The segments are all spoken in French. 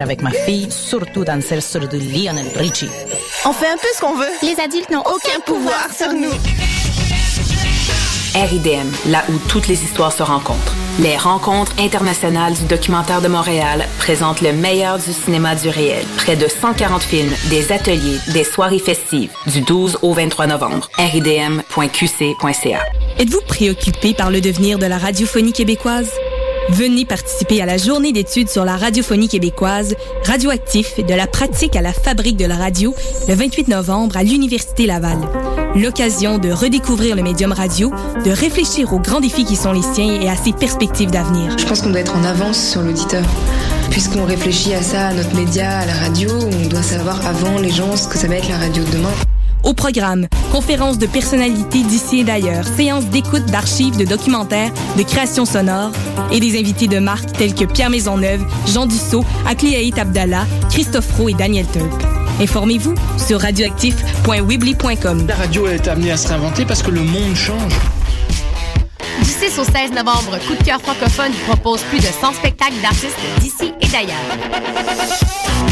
avec ma fille, surtout dans celle sur de Lionel Richie. On fait un peu ce qu'on veut. Les adultes n'ont aucun pouvoir sur nous. RIDM, là où toutes les histoires se rencontrent. Les rencontres internationales du documentaire de Montréal présentent le meilleur du cinéma du réel. Près de 140 films, des ateliers, des soirées festives, du 12 au 23 novembre. ridm.qc.ca. Êtes-vous préoccupé par le devenir de la radiophonie québécoise? Venez participer à la journée d'études sur la radiophonie québécoise, radioactif de la pratique à la fabrique de la radio, le 28 novembre à l'Université Laval. L'occasion de redécouvrir le médium radio, de réfléchir aux grands défis qui sont les siens et à ses perspectives d'avenir. Je pense qu'on doit être en avance sur l'auditeur. Puisqu'on réfléchit à ça, à notre média, à la radio, on doit savoir avant les gens ce que ça va être la radio de demain. Au programme, conférences de personnalités d'ici et d'ailleurs, séances d'écoute d'archives, de documentaires, de créations sonores et des invités de marque tels que Pierre Maisonneuve, Jean Dussault, Akliaït Abdallah, Christophe Roux et Daniel Turp. Informez-vous sur radioactif.weebly.com. La radio est amenée à se réinventer parce que le monde change. Du 6 au 16 novembre, Coup de cœur francophone vous propose plus de 100 spectacles d'artistes d'ici et d'ailleurs.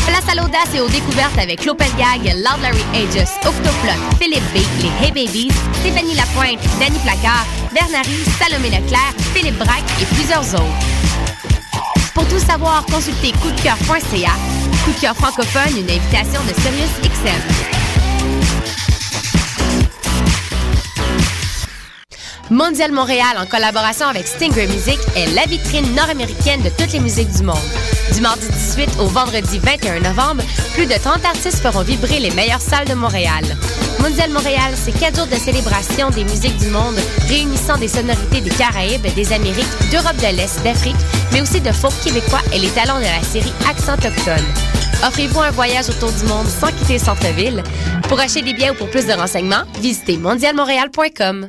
Place à l'audace et aux découvertes avec Lopez Gag, Loud Larry Aegis, Octoplot, Philippe B, les Hey Babies, Stéphanie Lapointe, Danny Placard, Bernary, Salomé Leclerc, Philippe Braque et plusieurs autres. Pour tout savoir, consultez coupdecoeur.ca. Coup de cœur francophone, une invitation de Sirius XM. Mondial Montréal, en collaboration avec Stinger Music, est la vitrine nord-américaine de toutes les musiques du monde. Du mardi 18 au vendredi 21 novembre, plus de 30 artistes feront vibrer les meilleures salles de Montréal. Mondial Montréal, c'est quatre jours de célébration des musiques du monde, réunissant des sonorités des Caraïbes, des Amériques, d'Europe de l'Est, d'Afrique, mais aussi de folk québécois et les talents de la série Accent Autochtone. Offrez-vous un voyage autour du monde sans quitter le centre-ville. Pour acheter des biens ou pour plus de renseignements, visitez mondialmontréal.com.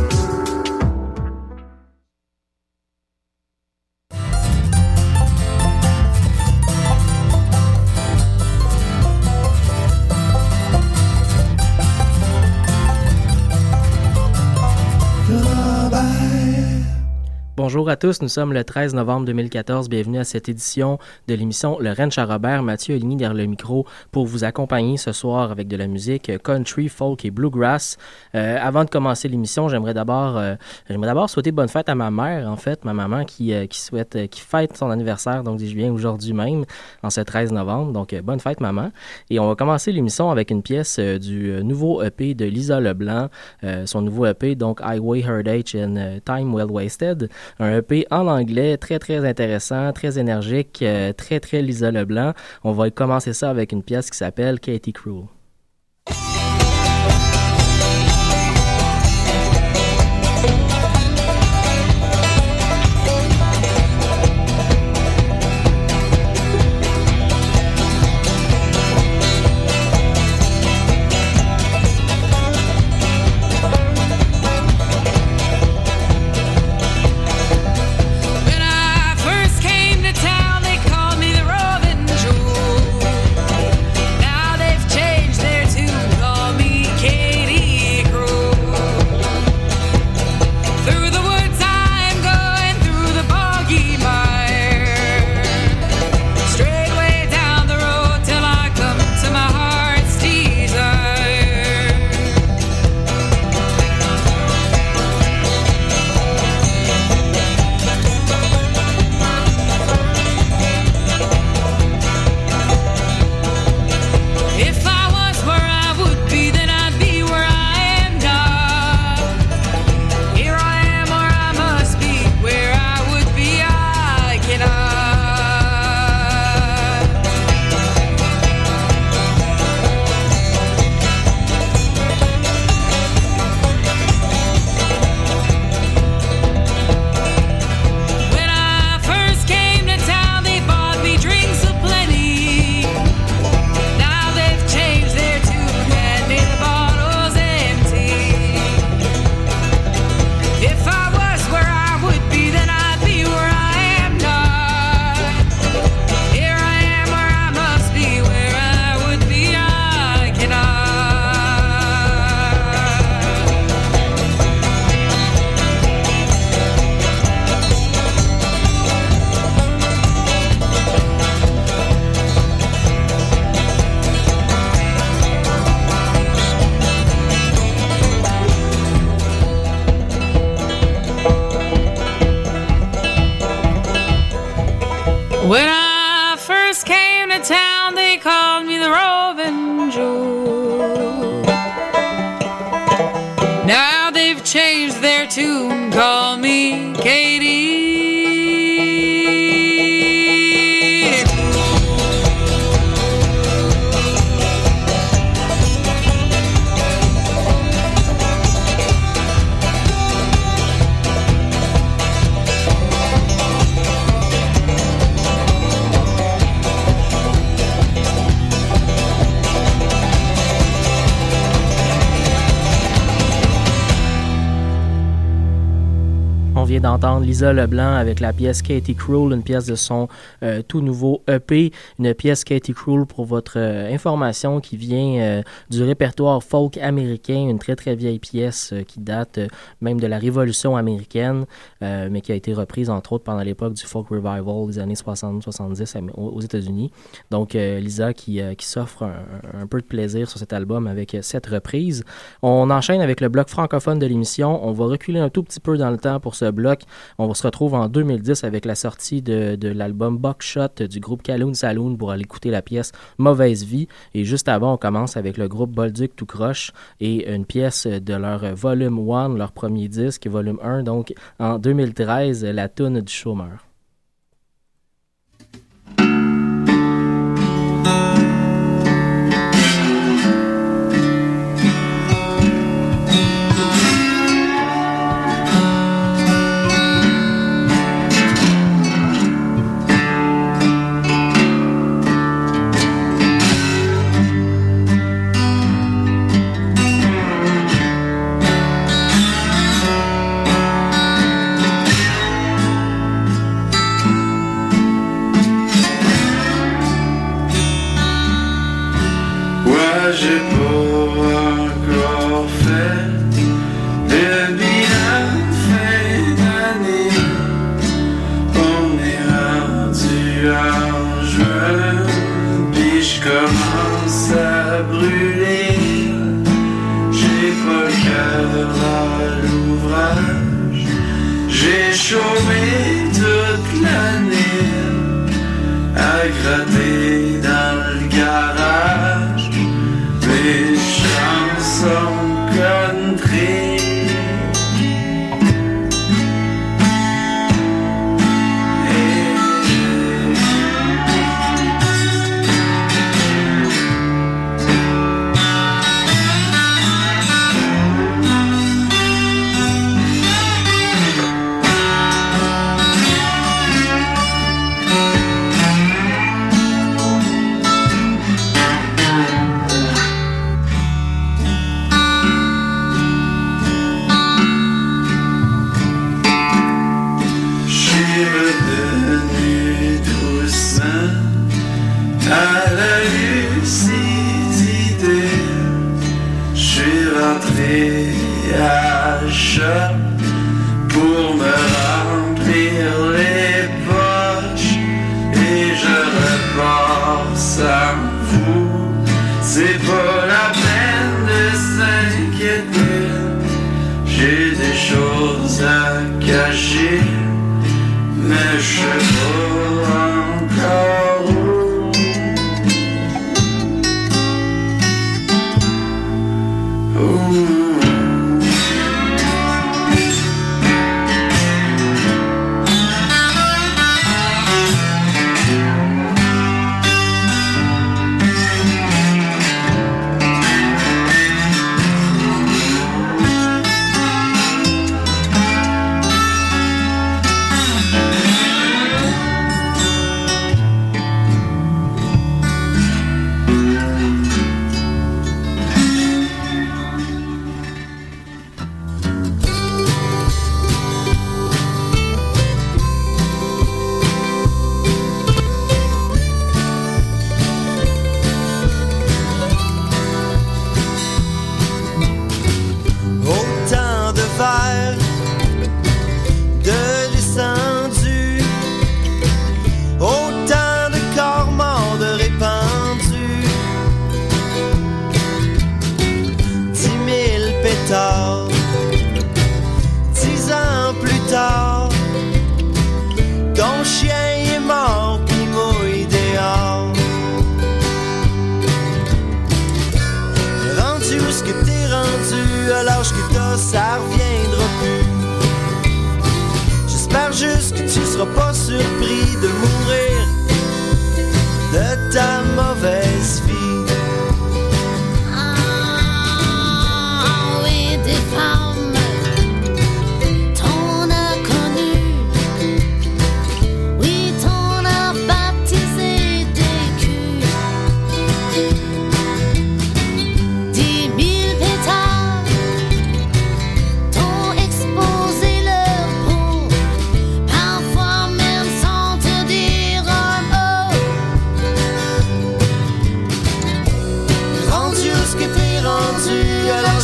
Bonjour à tous, nous sommes le 13 novembre 2014. Bienvenue à cette édition de l'émission Le Rennes Robert. Mathieu Aligny derrière le micro pour vous accompagner ce soir avec de la musique country, folk et bluegrass. Euh, avant de commencer l'émission, j'aimerais d'abord euh, j'aimerais d'abord souhaiter bonne fête à ma mère, en fait, ma maman qui, euh, souhaite euh, qui fête son anniversaire, donc je viens aujourd'hui même, en ce 13 novembre. Donc euh, bonne fête maman. Et on va commencer l'émission avec une pièce euh, du nouveau EP de Lisa Leblanc, son nouveau EP donc Highway Heritage and Time Well Wasted un EP en anglais très très intéressant, très énergique, euh, très très Lisa Leblanc. On va commencer ça avec une pièce qui s'appelle Katie Cruel. Now they've changed their tune, call me Katie. D'entendre Lisa Leblanc avec la pièce Katie Cruel, une pièce de son euh, tout nouveau EP, une pièce Katie Cruel pour votre euh, information qui vient euh, du répertoire folk américain, une très très vieille pièce qui date même de la Révolution américaine, mais qui a été reprise entre autres pendant l'époque du folk revival des années 60-70 am- aux États-Unis. Donc Lisa qui, qui s'offre un, un peu de plaisir sur cet album avec cette reprise. On enchaîne avec le bloc francophone de l'émission. On va reculer un tout petit peu dans le temps pour ce bloc. On se retrouve en 2010 avec la sortie de, de l'album Buckshot du groupe Calhoun Saloon pour aller écouter la pièce Mauvaise Vie. Et juste avant, on commence avec le groupe Bolduc Tout Croche et une pièce de leur volume 1, leur premier disque, volume 1, donc en 2013, la toune du chômeur. J'ai pas encore fait de fin d'année. On est rendu en juin, puis je commence à brûler. J'ai pas le à l'ouvrage, j'ai chômé toute l'année à gratter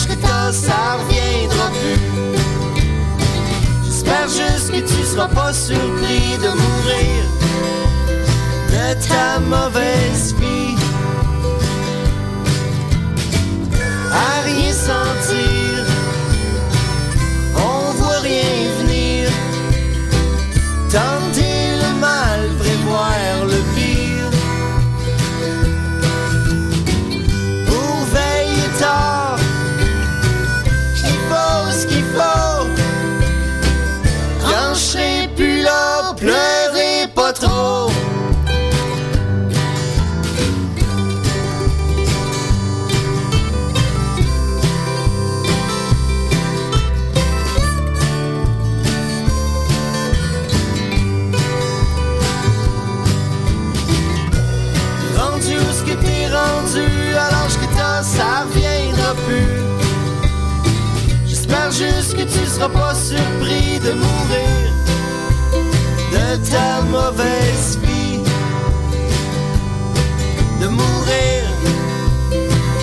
que t'as, ça reviendra plus. J'espère juste que tu seras pas surpris de mourir de ta mauvaise vie. Seras pas surpris de mourir de ta mauvaise vie. De mourir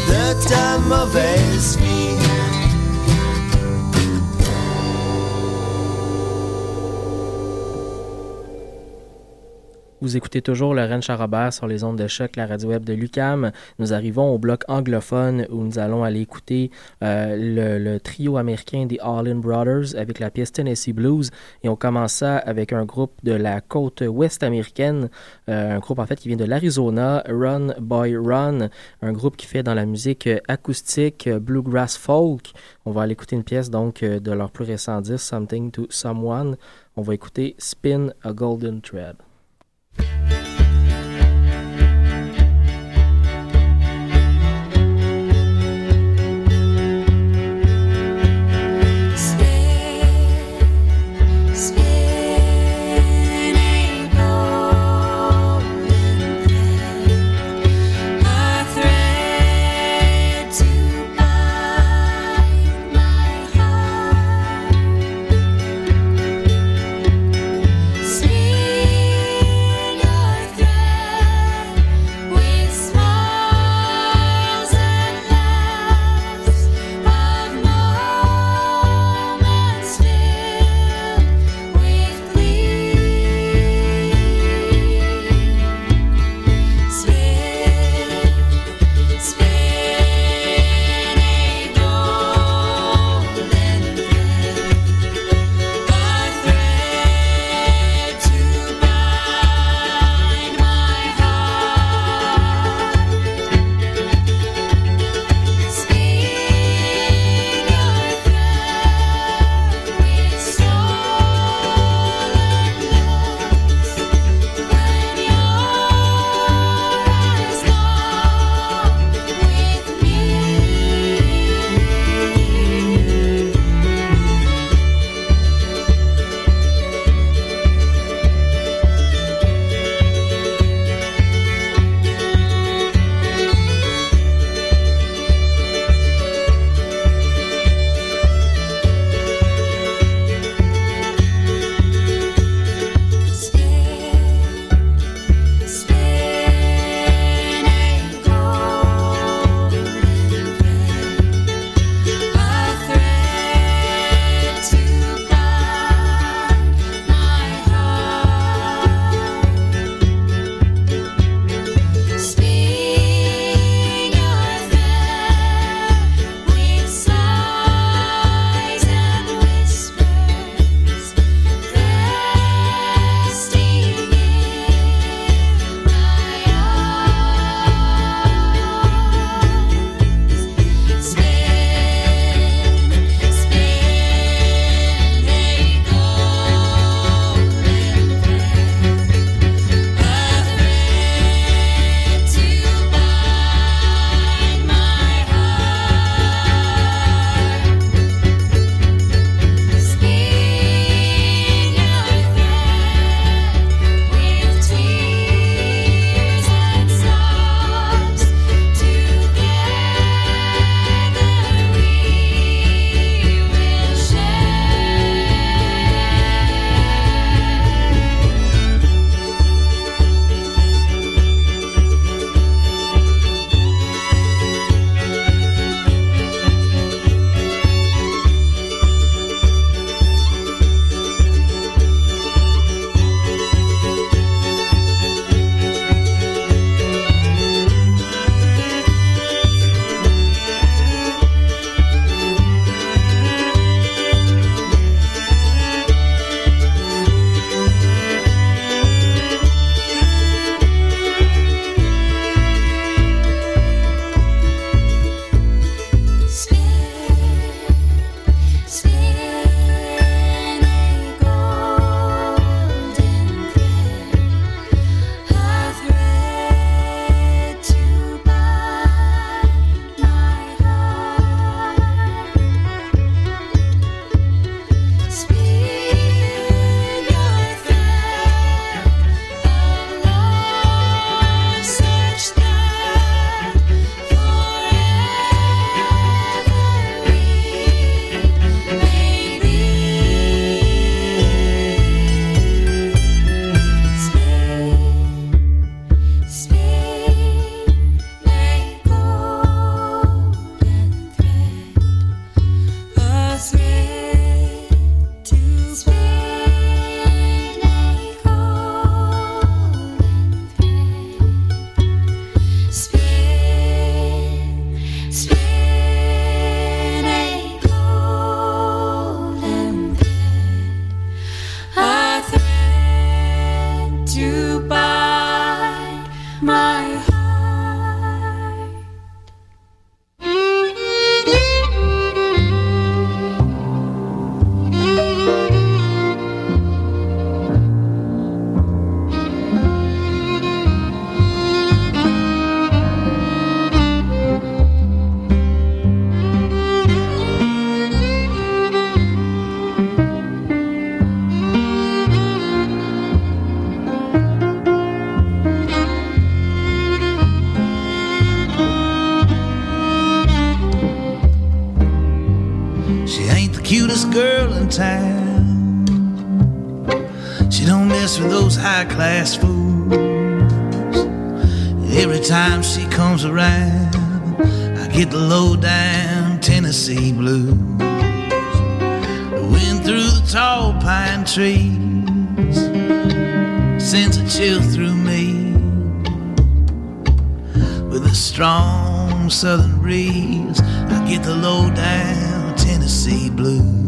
de ta mauvaise Vous écoutez toujours Lorraine Charrobert sur les ondes de choc, la radio web de Lucam. Nous arrivons au bloc anglophone où nous allons aller écouter euh, le, le trio américain des Allin Brothers avec la pièce Tennessee Blues. Et on commence ça avec un groupe de la côte ouest américaine, euh, un groupe en fait qui vient de l'Arizona, Run Boy Run, un groupe qui fait dans la musique acoustique, euh, bluegrass folk. On va aller écouter une pièce donc de leur plus récent disque, Something to Someone. On va écouter Spin a Golden Thread. tall pine trees sends a chill through me with a strong southern breeze. I get the low down Tennessee blues.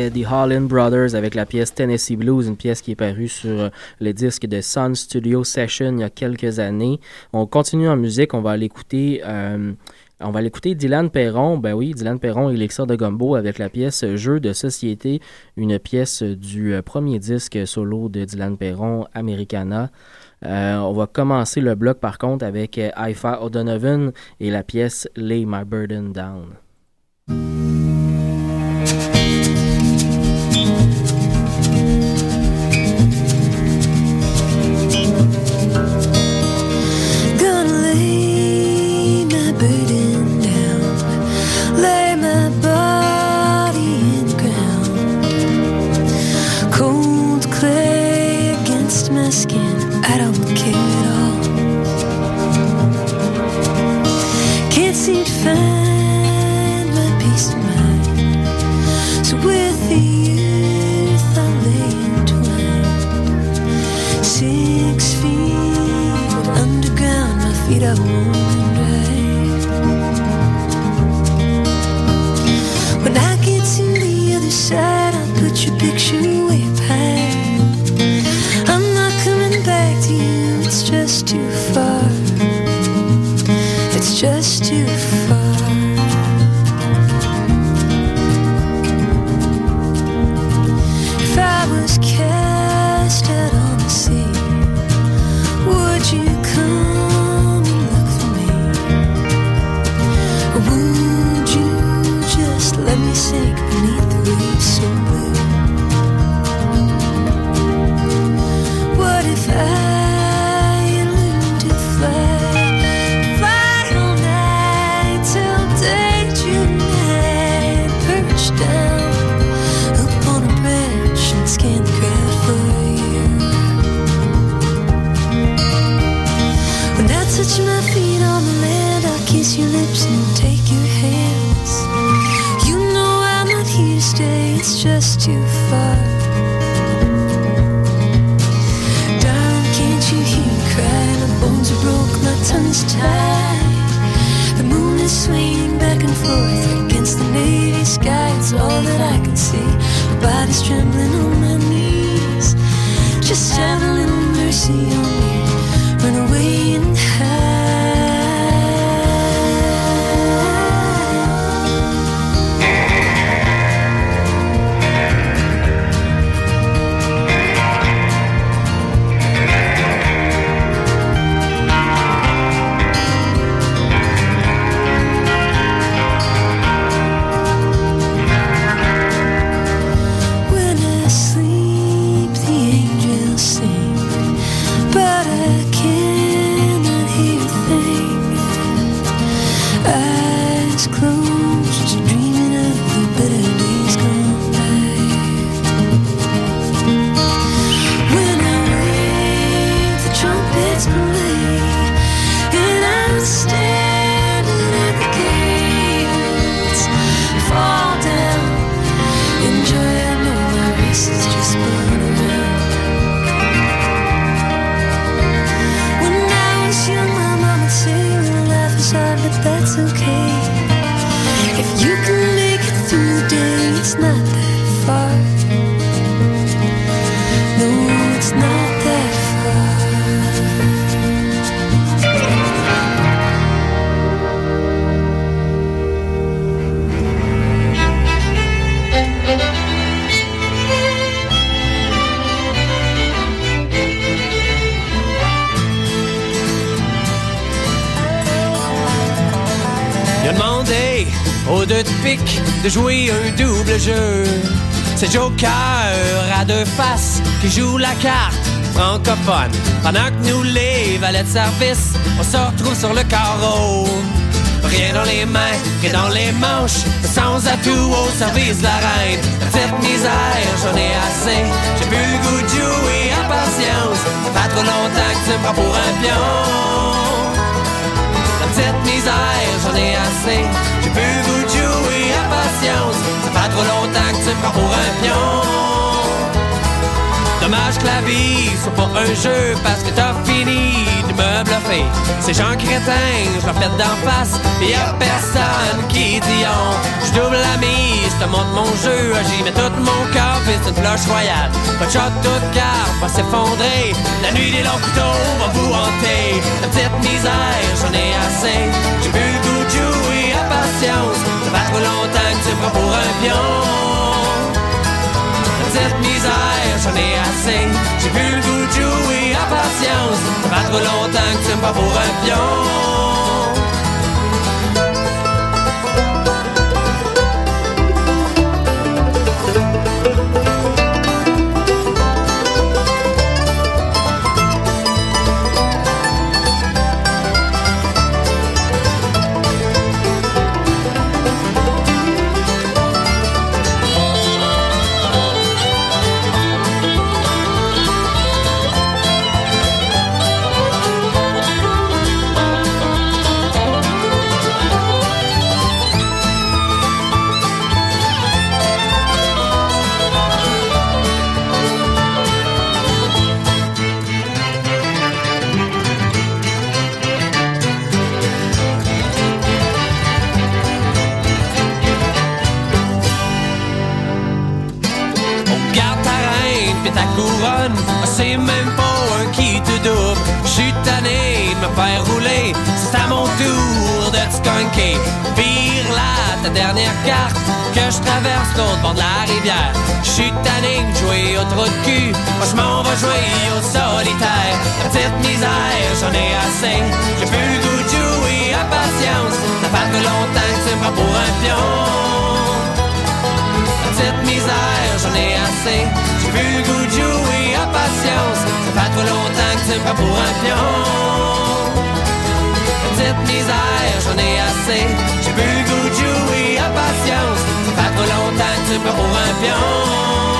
c'était The Holland Brothers avec la pièce Tennessee Blues, une pièce qui est parue sur euh, le disque de Sun Studio Session il y a quelques années. On continue en musique, on va l'écouter. Euh, on va l'écouter Dylan Perron. Ben oui, Dylan Perron et l'Exor de Gumbo avec la pièce Jeu de société, une pièce du euh, premier disque solo de Dylan Perron, Americana. Euh, on va commencer le bloc par contre avec Haifa O'Donovan et la pièce Lay My Burden Down. Can see. My body's trembling on my knees. Just have a little mercy on me. À deux faces qui joue la carte francophone. Pendant que nous, les valets de service, on se retrouve sur le carreau. Rien dans les mains, rien dans les manches, sans atout au service de la reine. La petite misère, j'en ai assez. J'ai plus goût de jouer à patience. Fait trop longtemps que tu me prends pour un pion. La petite misère, j'en ai assez. J'ai plus goût de jouer à patience. Ça fait trop longtemps que tu me prends pour un pion. Dommage que la vie soit pas un jeu parce que t'as fini de me bluffer. Ces gens crétins, je leur pète d'en face, et y'a personne qui dit on. Je double la mise, je te montre mon jeu, j'y mets tout mon cœur, puis c'est une royale. De shot, toute carte va s'effondrer. La nuit des longs couteaux va vous hanter. La petite misère, j'en ai assez. J'ai plus le goût de jouer à patience. Ça fait trop longtemps que tu prends pour un pion. La petite misère, j'en ai assez. J'ai plus le goût de jouer à patience. Ça fait trop longtemps que tu me prends pour un pion. Me faire rouler, c'est à mon tour de te skunker. Vire là ta dernière carte, que je traverse l'autre bord de la rivière. J'suis tanné de jouer au trou de cul, moi j'm'en vais jouer au solitaire. La petite misère, j'en ai assez, j'ai plus le goût de jouer à patience. Ça fait longtemps que tu me prends pour un pion. J'en ai assez, j'ai plus le goût de jouer à patience. Ça fait trop longtemps que tu me prends pour un pion. Petite misère, j'en ai assez, j'ai plus le goût de jouer à patience. Ça fait trop longtemps que tu me prends pour un pion.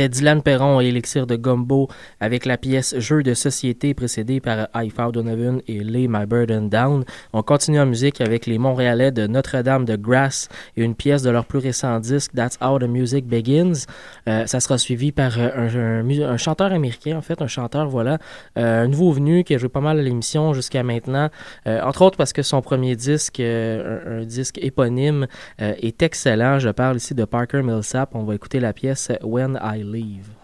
C'était Dylan Perron et Elixir de Gumbo avec la pièce Jeu de société précédée par I Found Donovan et Lay My Burden Down. On continue en musique avec les Montréalais de Notre-Dame de Grasse et une pièce de leur plus récent disque That's How the Music Begins. Euh, ça sera suivi par euh, un, chanteur américain, en fait, un chanteur, voilà, euh, un nouveau venu qui a joué pas mal à l'émission jusqu'à maintenant, entre autres parce que son premier disque, un, un disque éponyme, est excellent. Je parle ici de Parker Millsap. On va écouter la pièce When I Leave.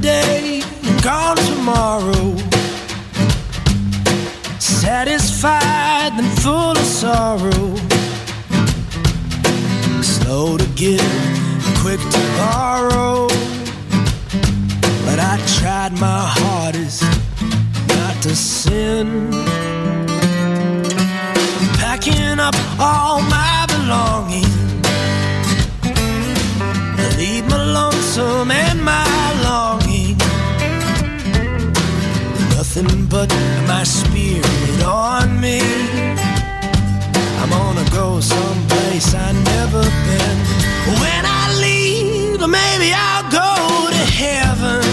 Today and gone tomorrow. Satisfied and full of sorrow. Slow to give, quick to borrow. But I tried my hardest not to sin. Packing up all my belongings. Leave my lonesome and my Nothing but my spirit on me. I'm gonna go someplace I never been. When I leave, maybe I'll go to heaven.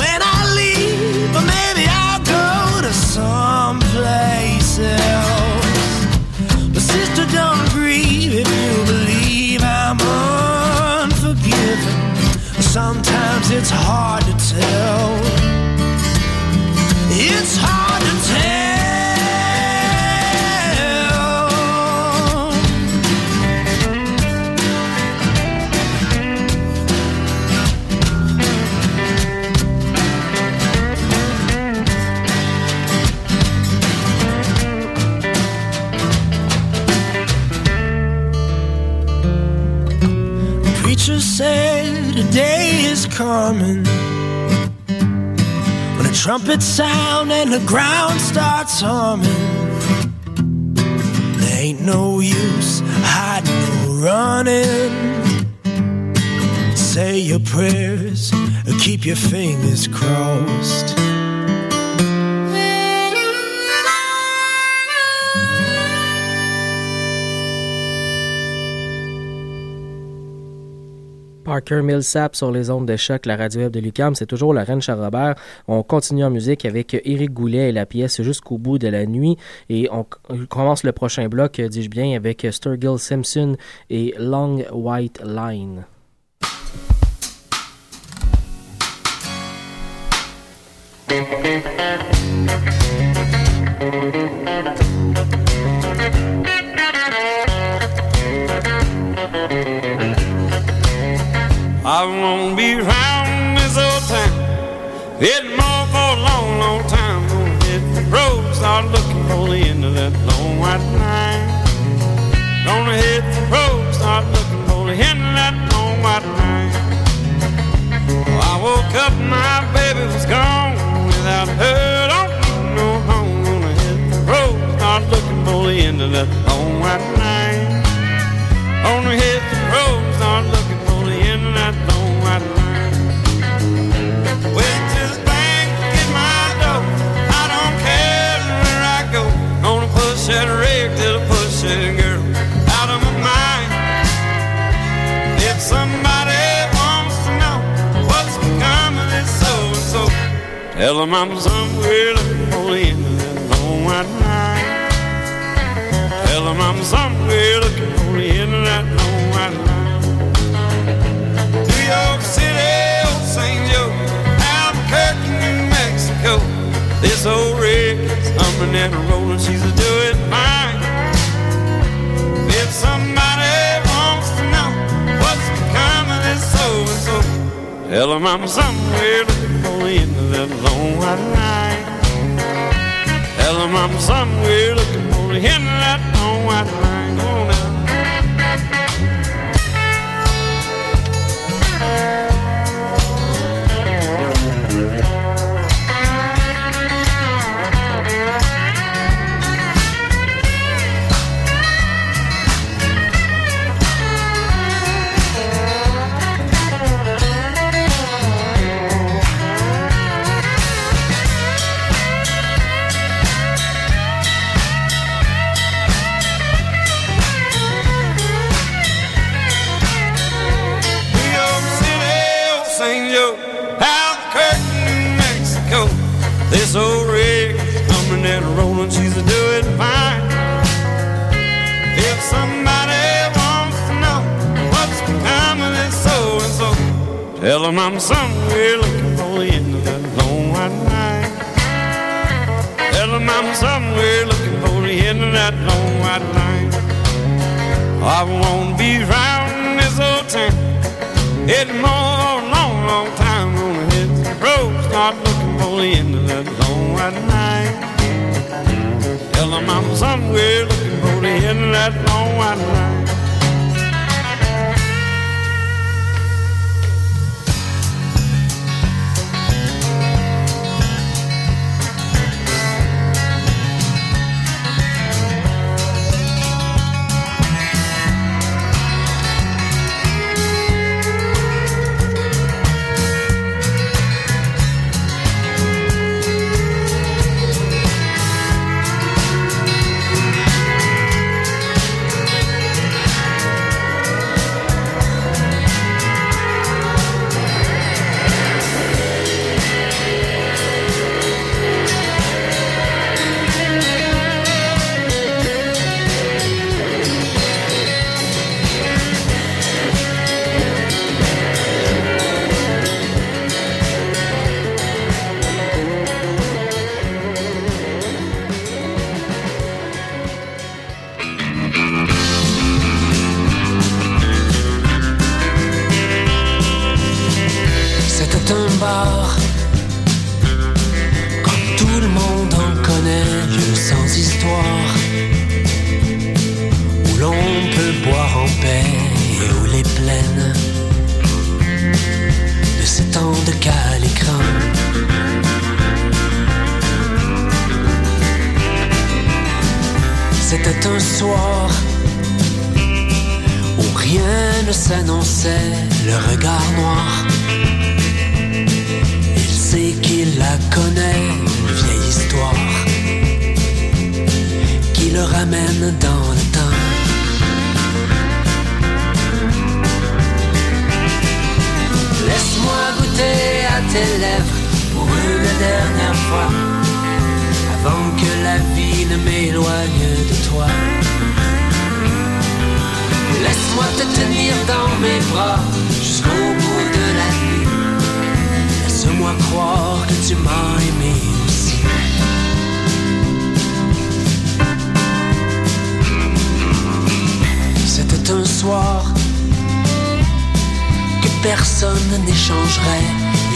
When I leave, maybe I'll go to someplace else. But sister, don't grieve if you believe I'm unforgiven. Sometimes it's hard to tell. Said a day is coming when the trumpets sound and the ground starts humming. There ain't no use hiding or running. Say your prayers and keep your fingers crossed. Parker Millsap sur les ondes de choc, la radio web de Lucam. C'est toujours la reine Charles-Robert. On continue en musique avec Éric Goulet et la pièce Jusqu'au bout de la nuit. Et on commence le prochain bloc, dis-je bien, avec Sturgill Simpson et Long White Line. I won't be round this old town. Hitting more for a long, long time. Gonna hit the road, start looking for the end of that long white line. Gonna hit the road, start looking for the end of that long white line. Well, I woke up, my baby was gone. Without her, don't need no home. Gonna hit the road, start looking for the end of that long white line. Gonna hit push that rig till I push girl out of my mind. If somebody wants to know what's become of this so and so, tell them I'm somewhere looking for the end of that long white line. Tell them I'm somewhere looking for the end of that long white line. New York City, old St. Joe, Albuquerque, New Mexico humming and rolling, she's a doing fine. If somebody wants to know what's become of this so and so, tell them I'm somewhere looking for the end of that long white line. Tell them I'm somewhere looking for the end of that long white line. Tell them I'm somewhere looking for the end of that long white line. Tell them I'm somewhere looking for the end of that long white line. I won't be round this old town. It's more a long, long time gonna hit the road. Start looking for the end of that long white line. Tell them I'm somewhere looking for the end of that long white line.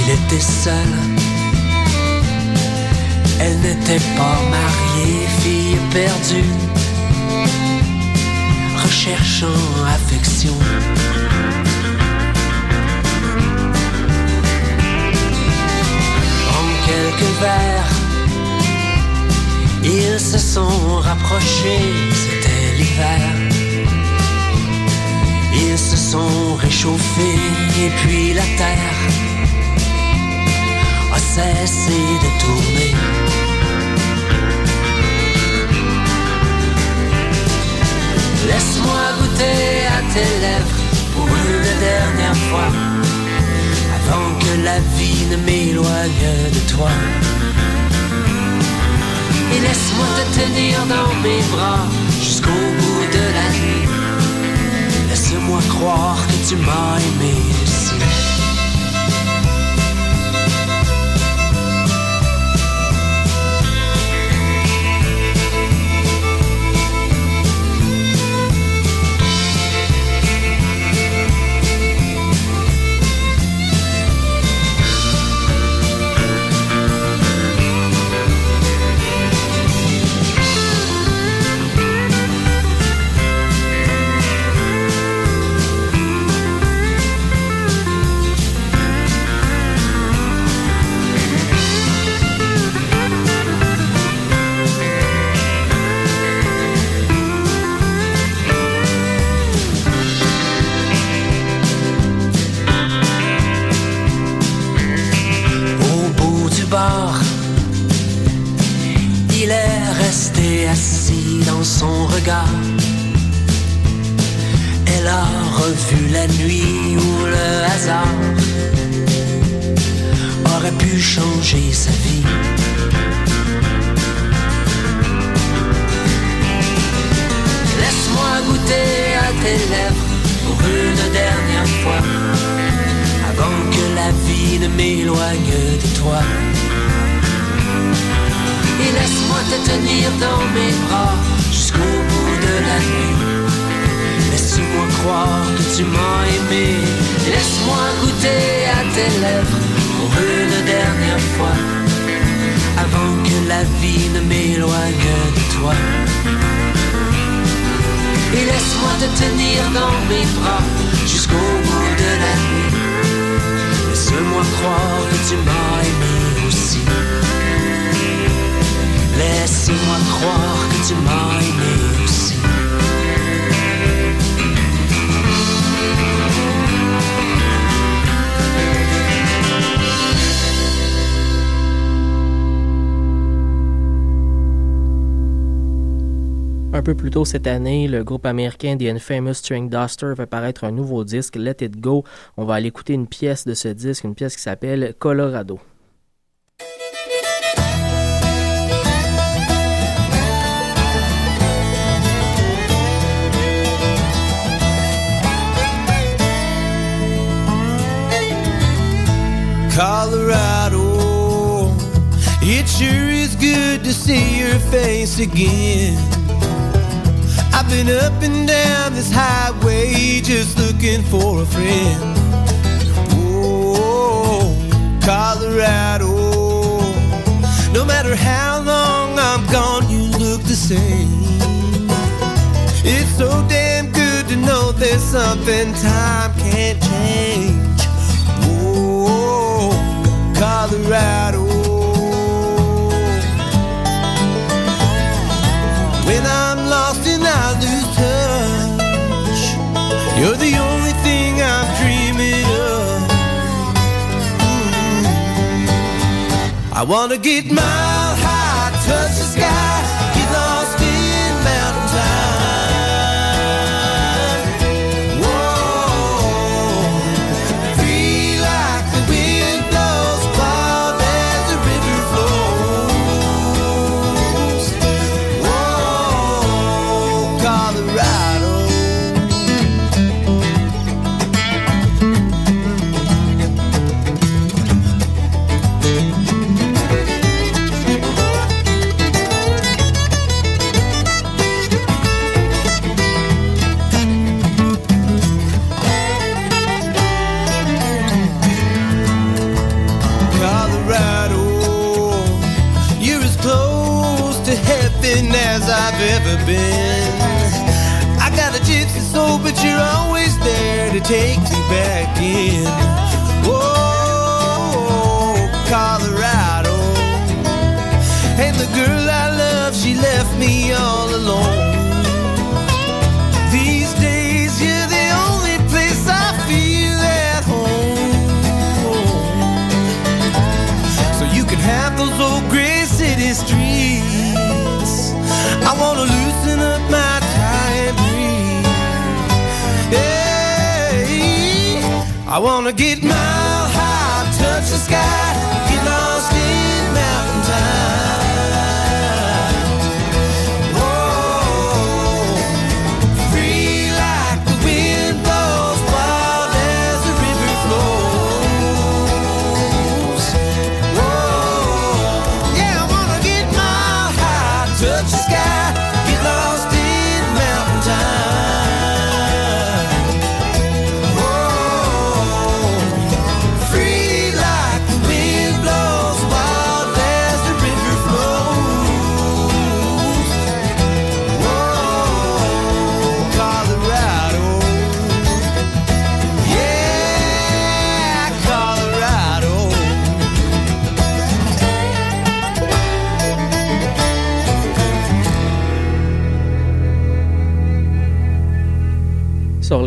Il était seul. Elle n'était pas mariée, fille perdue, recherchant affection. En quelques verres, ils se sont rapprochés, c'était l'hiver. Ils se sont réchauffés et puis la terre de tourner. Laisse-moi goûter à tes lèvres pour une dernière fois, avant que la vie ne m'éloigne de toi. Et laisse-moi te tenir dans mes bras jusqu'au bout de la nuit. Laisse-moi croire que tu m'as aimé revu la nuit où le hasard aurait pu changer sa vie. Laisse-moi goûter à tes lèvres pour une dernière fois, avant que la vie ne m'éloigne de toi. Et laisse-moi te tenir dans mes bras jusqu'au bout de la nuit. Laisse-moi croire que tu m'as aimé. Laisse-moi goûter à tes lèvres pour une dernière fois, avant que la vie ne m'éloigne de toi. Et laisse-moi te tenir dans mes bras jusqu'au bout de la nuit. Laisse-moi croire que tu m'as aimé aussi. Laisse-moi croire que tu m'as aimé Un peu plus tôt cette année, le groupe américain The Infamous String Duster fait paraître un nouveau disque, Let It Go. On va aller écouter une pièce de ce disque, une pièce qui s'appelle Colorado. Colorado. It sure is good to see your face again. I've been up and down this highway just looking for a friend. Oh, Colorado. No matter how long I'm gone, you look the same. It's so damn good to know there's something time can't change. Oh, Colorado. I wanna get mile to take me back in. Whoa, Colorado. And the girl I love, she left me all alone. These days, you're the only place I feel at home. So you can have those old gray city streets. I wanna loosen I wanna get mile high, touch the sky, get lost in mountain time.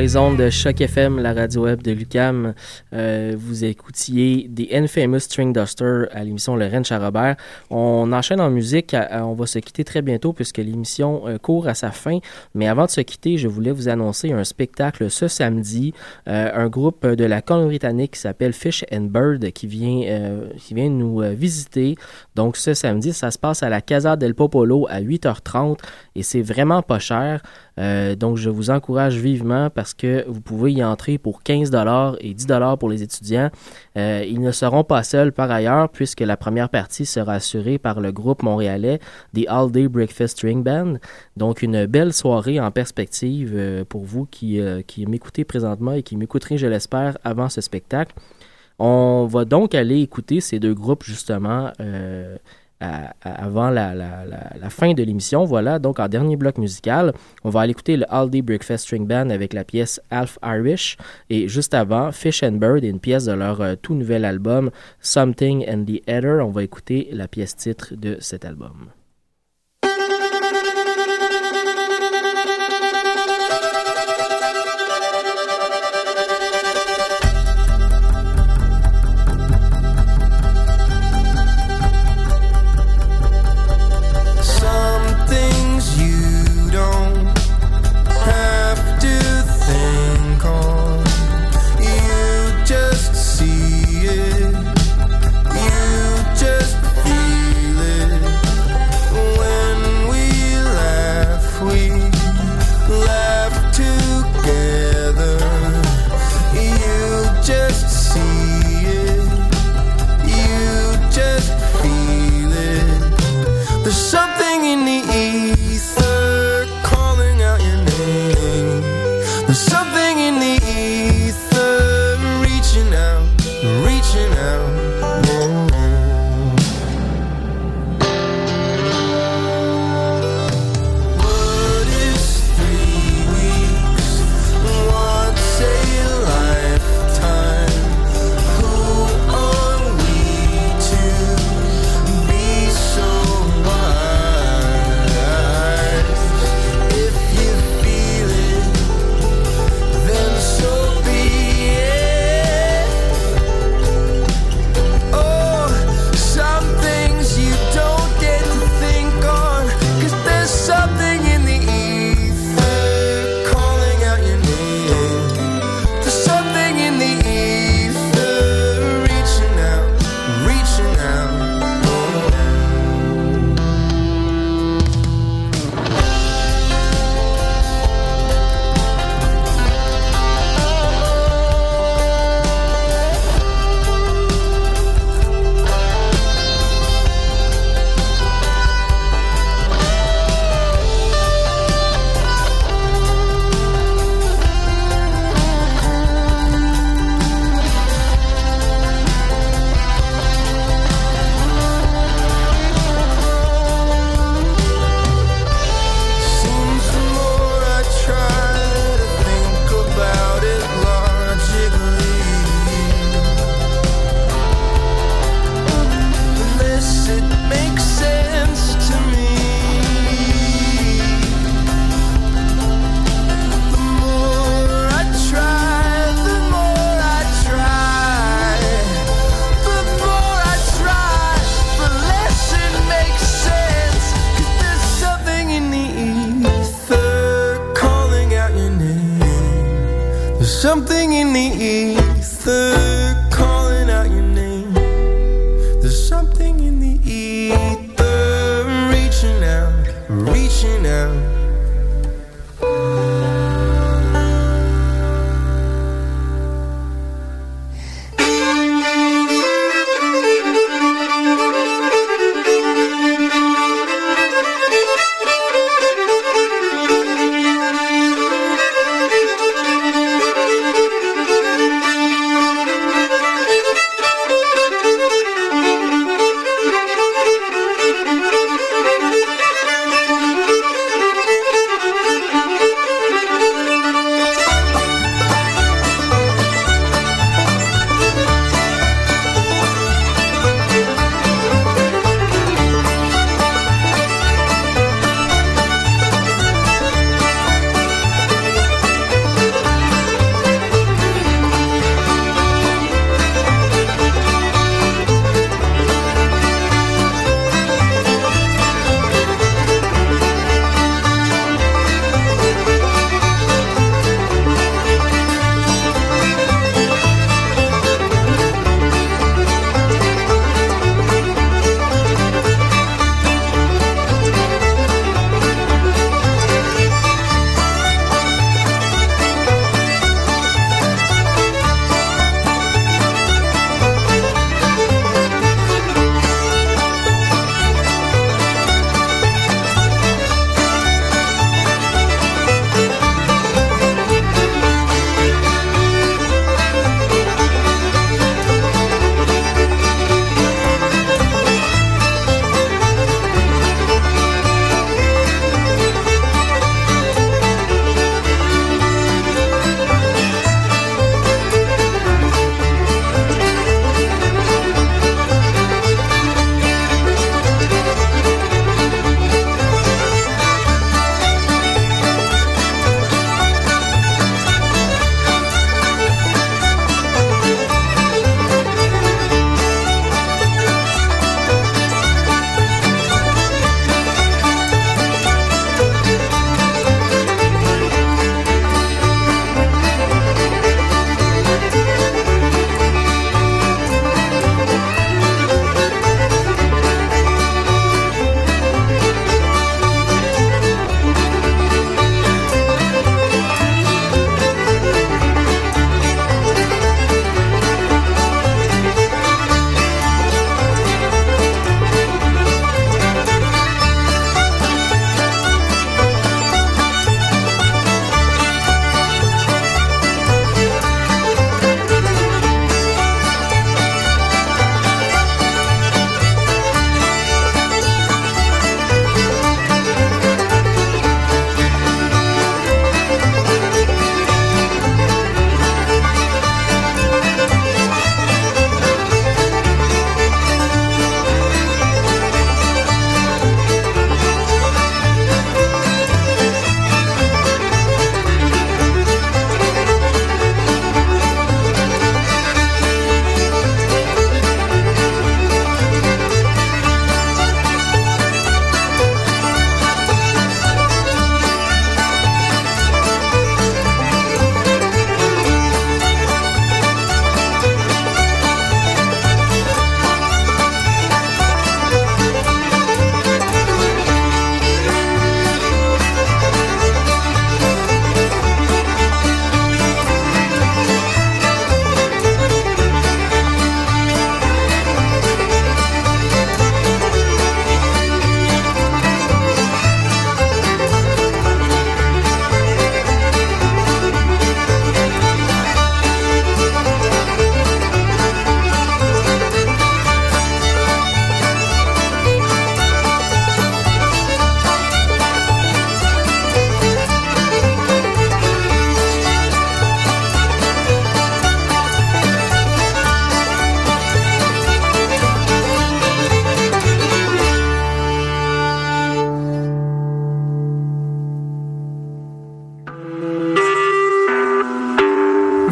Les ondes de Choc FM, la radio web de Lucam, euh, vous écoutiez des Infamous String Duster à l'émission Rennes Charrobert. On enchaîne en musique, euh, on va se quitter très bientôt puisque l'émission euh, court à sa fin. Mais avant de se quitter, je voulais vous annoncer un spectacle ce samedi. Un groupe de la Colombie-Britannique qui s'appelle Fish and Bird qui vient, qui vient nous visiter. Donc ce samedi, ça se passe à la Casa del Popolo à 8h30 et c'est vraiment pas cher. Euh, donc, je vous encourage vivement parce que vous pouvez y entrer pour 15 et 10 pour les étudiants. Euh, ils ne seront pas seuls par ailleurs puisque la première partie sera assurée par le groupe montréalais The All Day Breakfast String Band. Donc, une belle soirée en perspective euh, pour vous qui, qui m'écoutez présentement et qui m'écouterez, je l'espère, avant ce spectacle. On va donc aller écouter ces deux groupes justement euh, avant la, fin de l'émission. Voilà, donc en dernier bloc musical, on va aller écouter le All Day Breakfast String Band avec la pièce Half Irish et juste avant Fish and Bird et une pièce de leur euh, tout nouvel album Something and the Other. On va écouter la pièce titre de cet album.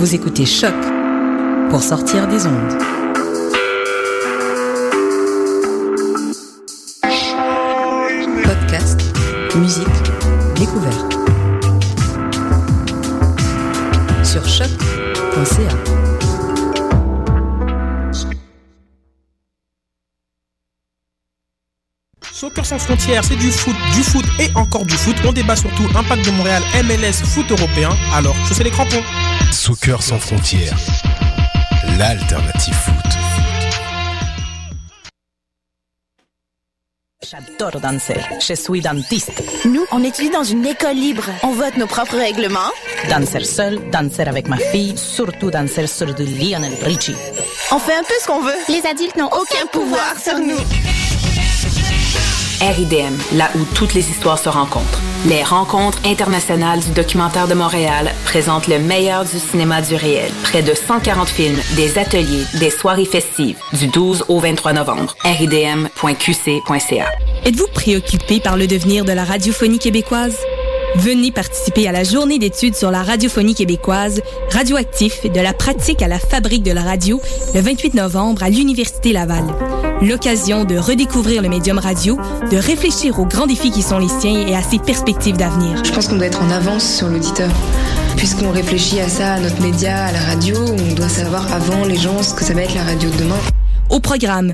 Vous écoutez Choc pour sortir des ondes. Podcast, musique, découverte. Sur choc.ca. Soccer sans frontières, c'est du foot, du foot et encore du foot. On débat surtout impact de Montréal, MLS, foot européen. Alors, chaussez les crampons. Soccer sans frontières, l'alternative foot. J'adore danser. Je suis dentiste. Nous, on étudie dans une école libre. On vote nos propres règlements. Danser seul, danser avec ma fille, surtout danser sur du Lionel Richie. On fait un peu ce qu'on veut. Les adultes n'ont aucun pouvoir sur nous. RIDM, là où toutes les histoires se rencontrent. Les rencontres internationales du documentaire de Montréal présentent le meilleur du cinéma du réel. Près de 140 films, des ateliers, des soirées festives, du 12 au 23 novembre. ridm.qc.ca. Êtes-vous préoccupé par le devenir de la radiophonie québécoise? Venez participer à la journée d'études sur la radiophonie québécoise, radioactif de la pratique à la fabrique de la radio, le 28 novembre à l'Université Laval. L'occasion de redécouvrir le médium radio, de réfléchir aux grands défis qui sont les siens et à ses perspectives d'avenir. Je pense qu'on doit être en avance sur l'auditeur. Puisqu'on réfléchit à ça, à notre média, à la radio, on doit savoir avant les gens ce que ça va être la radio de demain. Au programme,